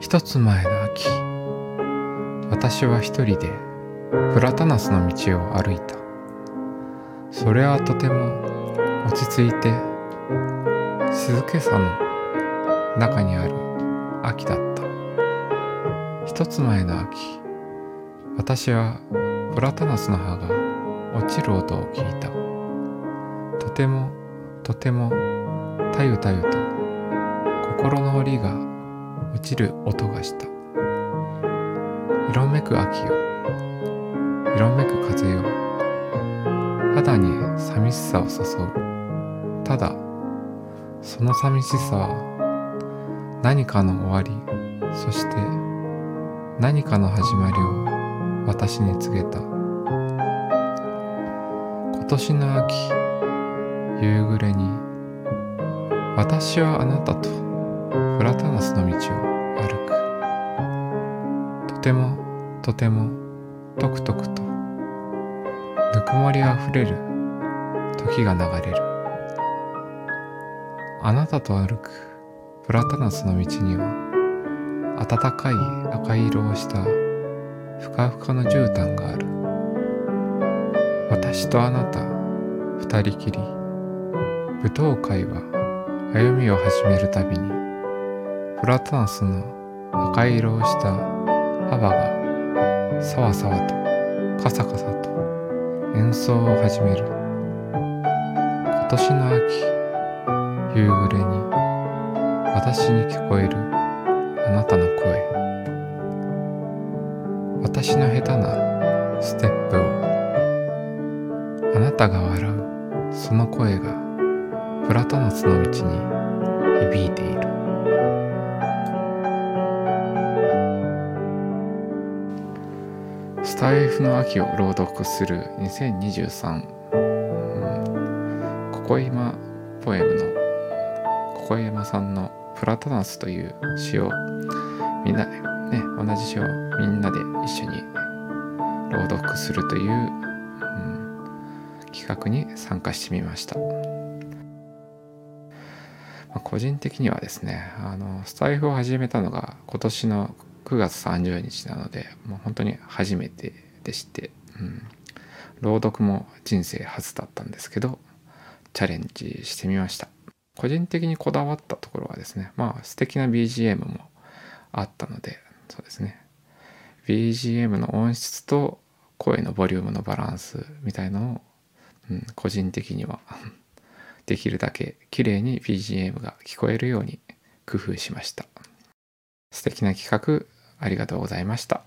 一つ前の秋。私は一人でプラタナスの道を歩いた。それはとても落ち着いて静けさの中にある秋だった。一つ前の秋私はプラタナスの葉が落ちる音を聞いた。とてもとてもたゆたゆと心の檻が落ちる音がした。色めく秋よ色めく風よ肌に寂しさを誘う。ただその寂しさは何かの終わりそして何かの始まりを私に告げた。今年の秋夕暮れに私はあなたとプラタナスの道を歩く。とてもとてもとくとくとぬくもりあふれる時が流れる。あなたと歩くプラタナスの道には暖かい赤い色をしたふかふかの絨毯がある。私とあなた二人きり舞踏会は歩みを始めるたびにプラタナスの赤色をした幅がさわさわとカサカサと演奏を始める。今年の秋夕暮れに私に聞こえるあなたの声。私の下手なステップをあなたが笑うその声がプラトナスの道に響いている。スタイフの秋を朗読する2023、うん、ココイマポエムのココイマさんの「プラトナス」という詩をみんなね同じ詩をみんなで一緒に朗読するという、うん、企画に参加してみました。まあ、個人的にはですねあのスタイフを始めたのが今年の9月30日なのでもう本当に初めてでして、うん、朗読も人生初だったんですけどチャレンジしてみました。個人的にこだわったところはですねまあ素敵な BGM もあったのでそうですね。BGM の音質と声のボリュームのバランスみたいなのを、うん、個人的には できるだけ綺麗に BGM が聞こえるように工夫しました。素敵な企画ありがとうございました。